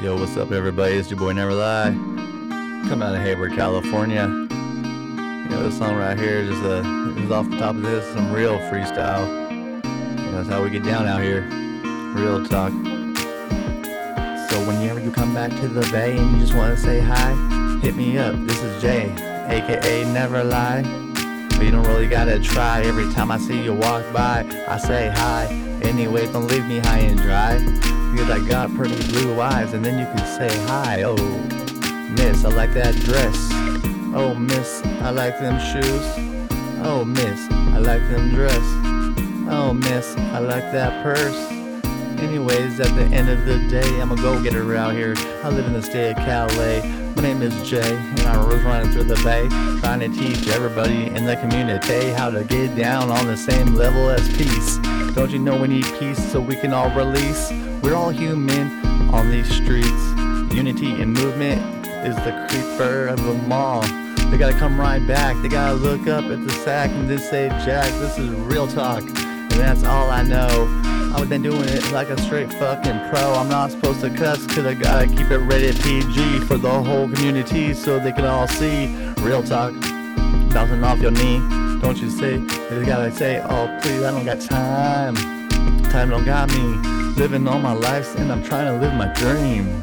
Yo, what's up, everybody? It's your boy Never Lie. Come out of Hayward, California. You know, this song right here is just uh, off the top of this, some real freestyle. You know, that's how we get down out here. Real talk. So whenever you come back to the bay and you just want to say hi, hit me up. This is Jay, aka Never Lie. But you don't really gotta try. Every time I see you walk by, I say hi. Anyways, don't leave me high and dry. Because I got pretty blue eyes, and then you can say hi. Oh, miss, I like that dress. Oh, miss, I like them shoes. Oh, miss, I like them dress. Oh, miss, I like that purse. Anyways, at the end of the day, I'm a go getter out here. I live in the state of Calais. My name is Jay, and I was running through the bay, trying to teach everybody in the community how to get down on the same level as peace. Don't you know we need peace so we can all release? We're all human on these streets. Unity and movement is the creeper of them all. They gotta come right back. They gotta look up at the sack and then say, Jack, this is real talk. And that's all I know. I've been doing it like a straight fucking pro. I'm not supposed to cuss cause I gotta keep it rated PG for the whole community so they can all see real talk. Bouncing off your knee. Don't you say, they gotta say, oh please, I don't got time. Time don't got me. Living all my life and I'm trying to live my dream.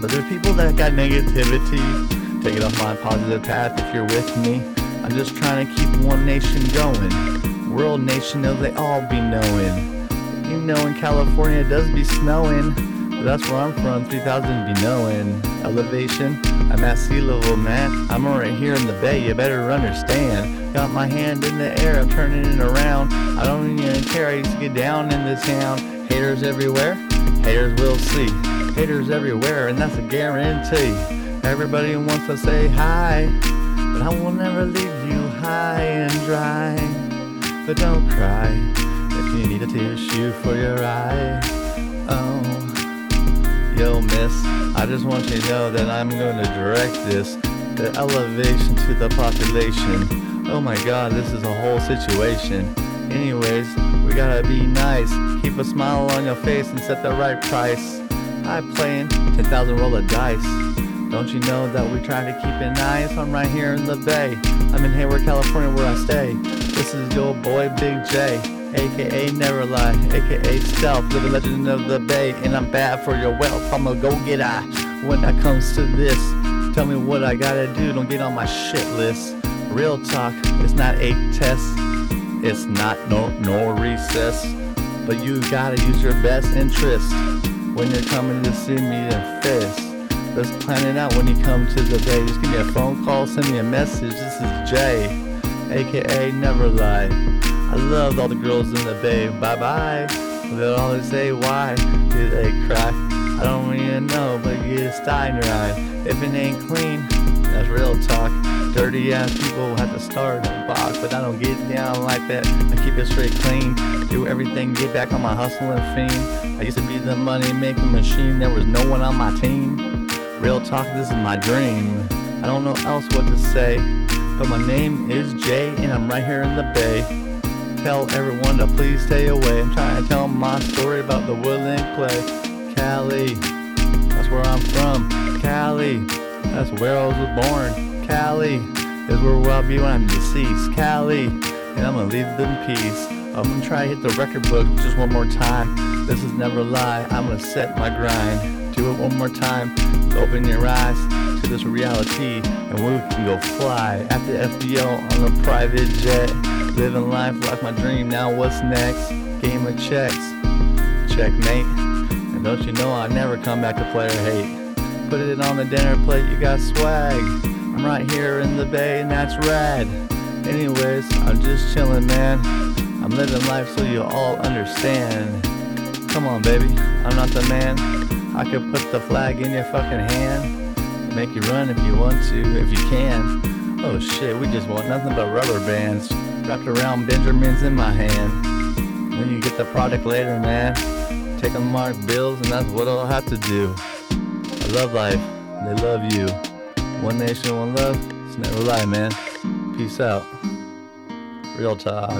But there's people that got negativity. Take it off my positive path if you're with me. I'm just trying to keep one nation going. World nation, know they all be knowing. You know, in California it does be snowing. That's where I'm from, 3000 be knowing. Elevation, I'm at sea level, man. I'm right here in the bay, you better understand. Got my hand in the air, I'm turning it around. I don't even care, I used to get down in this town. Haters everywhere, haters will see. Haters everywhere, and that's a guarantee. Everybody wants to say hi, but I will never leave you high and dry. But don't cry if you need a tissue for your eye. Oh, yo, miss, I just want you to know that I'm going to direct this the elevation to the population. Oh my god, this is a whole situation. Anyways, we gotta be nice. Keep a smile on your face and set the right price. I'm playing 10,000 roll of dice. Don't you know that we try to keep it nice? I'm right here in the bay. I'm in Hayward, California, where I stay. This is your boy Big J, aka Never Lie, aka Stealth, living legend of the bay. And I'm bad for your wealth. I'm a go getter when it comes to this. Tell me what I gotta do, don't get on my shit list. Real talk, it's not a test, it's not no no recess. But you gotta use your best interest when you're coming to see me in fist. Let's plan it out when you come to the bay. Just give me a phone call, send me a message. This is Jay, aka Never Lie. I love all the girls in the bay. Bye bye. They'll always say why do they cry? I don't even know, but you a sty in your eye. If it ain't clean, that's real talk. Dirty ass people have to start a box, but I don't get down like that. I keep it straight clean. Do everything, get back on my hustle and fiend. I used to be the money making machine. There was no one on my team. Real talk, this is my dream. I don't know else what to say, but my name is Jay, and I'm right here in the bay. Tell everyone to please stay away. I'm trying to tell my story about the woodland clay. Cali, that's where I'm from. Cali, that's where I was born. Cali is where I'll be when I'm deceased. Cali, and I'm gonna leave them in peace. I'm gonna try to hit the record book just one more time. This is never a lie. I'm gonna set my grind. Do it one more time. Open your eyes to this reality, and we can go fly at the FBO on a private jet. Living life like my dream. Now what's next? Game of checks. Checkmate. And don't you know I never come back to player hate. Put it on the dinner plate, you got swag. I'm right here in the bay, and that's rad. Anyways, I'm just chilling, man. I'm living life so you all understand. Come on, baby, I'm not the man. I could put the flag in your fucking hand. Make you run if you want to, if you can. Oh shit, we just want nothing but rubber bands wrapped around Benjamins in my hand. Then you get the product later, man. Take a mark bills, and that's what I'll have to do. I love life. They love you. One nation, one love. It's never lie, man. Peace out. Real talk.